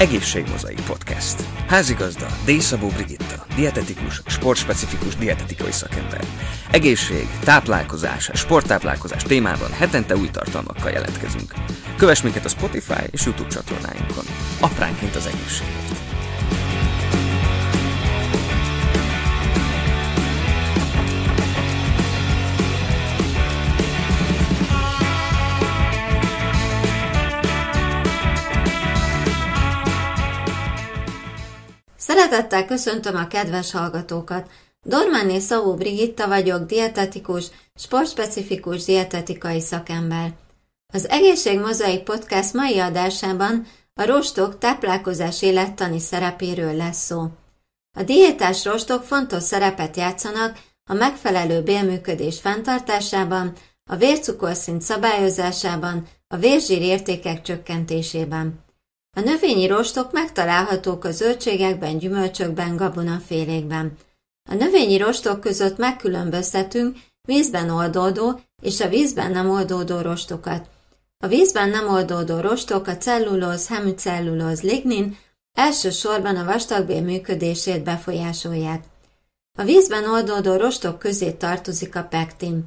Egészségmozaik Podcast. Házigazda D. Szabó Brigitta, dietetikus, sportspecifikus dietetikai szakember. Egészség, táplálkozás, sporttáplálkozás témában hetente új tartalmakkal jelentkezünk. Kövess minket a Spotify és YouTube csatornáinkon. Apránként az egészségért. Szeretettel köszöntöm a kedves hallgatókat! Dormáné Szavó Brigitta vagyok, dietetikus, sportspecifikus dietetikai szakember. Az Egészség Mozai Podcast mai adásában a rostok táplálkozás élettani szerepéről lesz szó. A diétás rostok fontos szerepet játszanak a megfelelő bélműködés fenntartásában, a vércukorszint szabályozásában, a vérzsír értékek csökkentésében. A növényi rostok megtalálhatók a zöldségekben, gyümölcsökben, gabonafélékben. A növényi rostok között megkülönböztetünk vízben oldódó és a vízben nem oldódó rostokat. A vízben nem oldódó rostok a cellulóz, hemicellulóz, lignin elsősorban a vastagbél működését befolyásolják. A vízben oldódó rostok közé tartozik a pektin.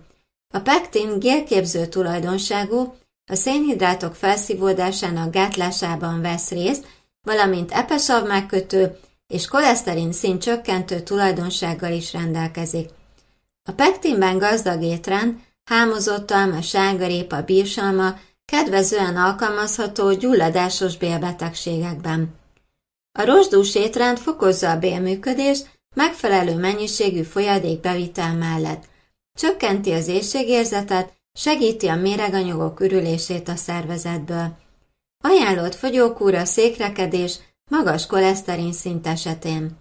A pektin gélképző tulajdonságú, a szénhidrátok felszívódásának gátlásában vesz részt, valamint epesav megkötő és koleszterin szint csökkentő tulajdonsággal is rendelkezik. A pektinben gazdag étrend, hámozott alma, sárgarépa, bírsalma kedvezően alkalmazható gyulladásos bélbetegségekben. A rozsdús étrend fokozza a bélműködést megfelelő mennyiségű folyadékbevitel mellett. Csökkenti az éjségérzetet, Segíti a méreganyagok ürülését a szervezetből. Ajánlott fogyókúra székrekedés magas koleszterin szint esetén.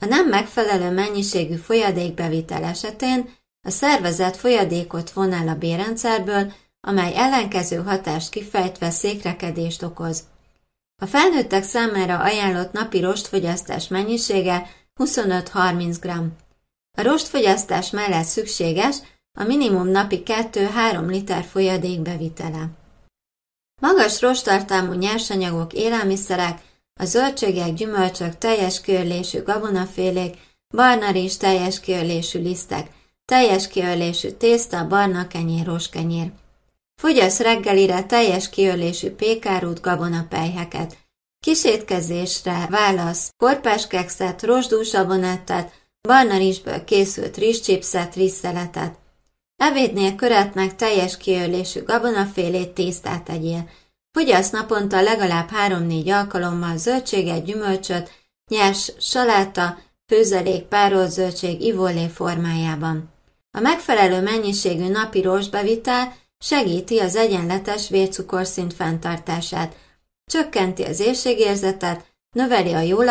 A nem megfelelő mennyiségű folyadékbevitel esetén a szervezet folyadékot von a bérrendszerből, amely ellenkező hatást kifejtve székrekedést okoz. A felnőttek számára ajánlott napi rostfogyasztás mennyisége 25-30 g. A rostfogyasztás mellett szükséges, a minimum napi 2-3 liter folyadék bevitele. Magas rostartalmú nyersanyagok, élelmiszerek, a zöldségek, gyümölcsök, teljes kiörlésű gabonafélék, barna rizs, teljes kiörlésű lisztek, teljes kiörlésű tészta, barna kenyér, roskenyér. Fogyasz reggelire teljes kiörlésű pékárút, gabonapelyheket. Kisétkezésre válasz korpáskekszet, rozsdús abonettet, barna rizsből készült rizscsipszet, rizszeletet. Ebédnél köretnek teljes kiörlésű gabonafélét tésztát tegyél. Fogyasz naponta legalább 3-4 alkalommal zöldséget, gyümölcsöt, nyers saláta, főzelék, párolt zöldség ivólé formájában. A megfelelő mennyiségű napi rostbevitel segíti az egyenletes vércukorszint fenntartását, csökkenti az érségérzetet, növeli a jó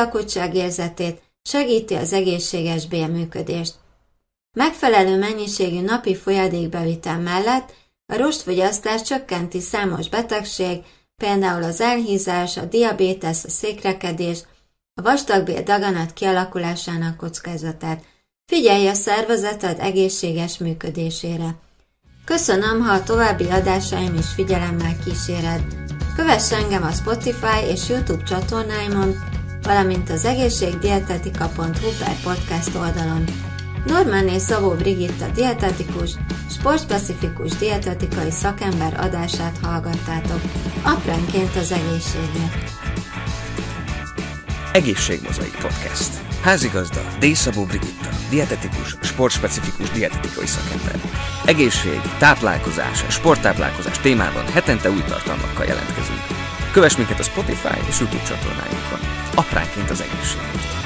érzetét, segíti az egészséges bélműködést. Megfelelő mennyiségű napi folyadékbevitel mellett a rostfogyasztás csökkenti számos betegség, például az elhízás, a diabétesz, a székrekedés, a vastagbél daganat kialakulásának kockázatát. Figyelj a szervezeted egészséges működésére. Köszönöm, ha a további adásaim is figyelemmel kíséred. Kövess engem a Spotify és YouTube csatornáimon, valamint az egészségdietetika.hu per podcast oldalon. Normáné Szavó Brigitta dietetikus, sportspecifikus dietetikai szakember adását hallgattátok, apránként az egészségért. Egészségmozaik Podcast. Házigazda D. Szabó Brigitta, dietetikus, sportspecifikus dietetikai szakember. Egészség, táplálkozás, sporttáplálkozás témában hetente új tartalmakkal jelentkezünk. Kövess minket a Spotify és YouTube csatornáinkon. Apránként az egészségért.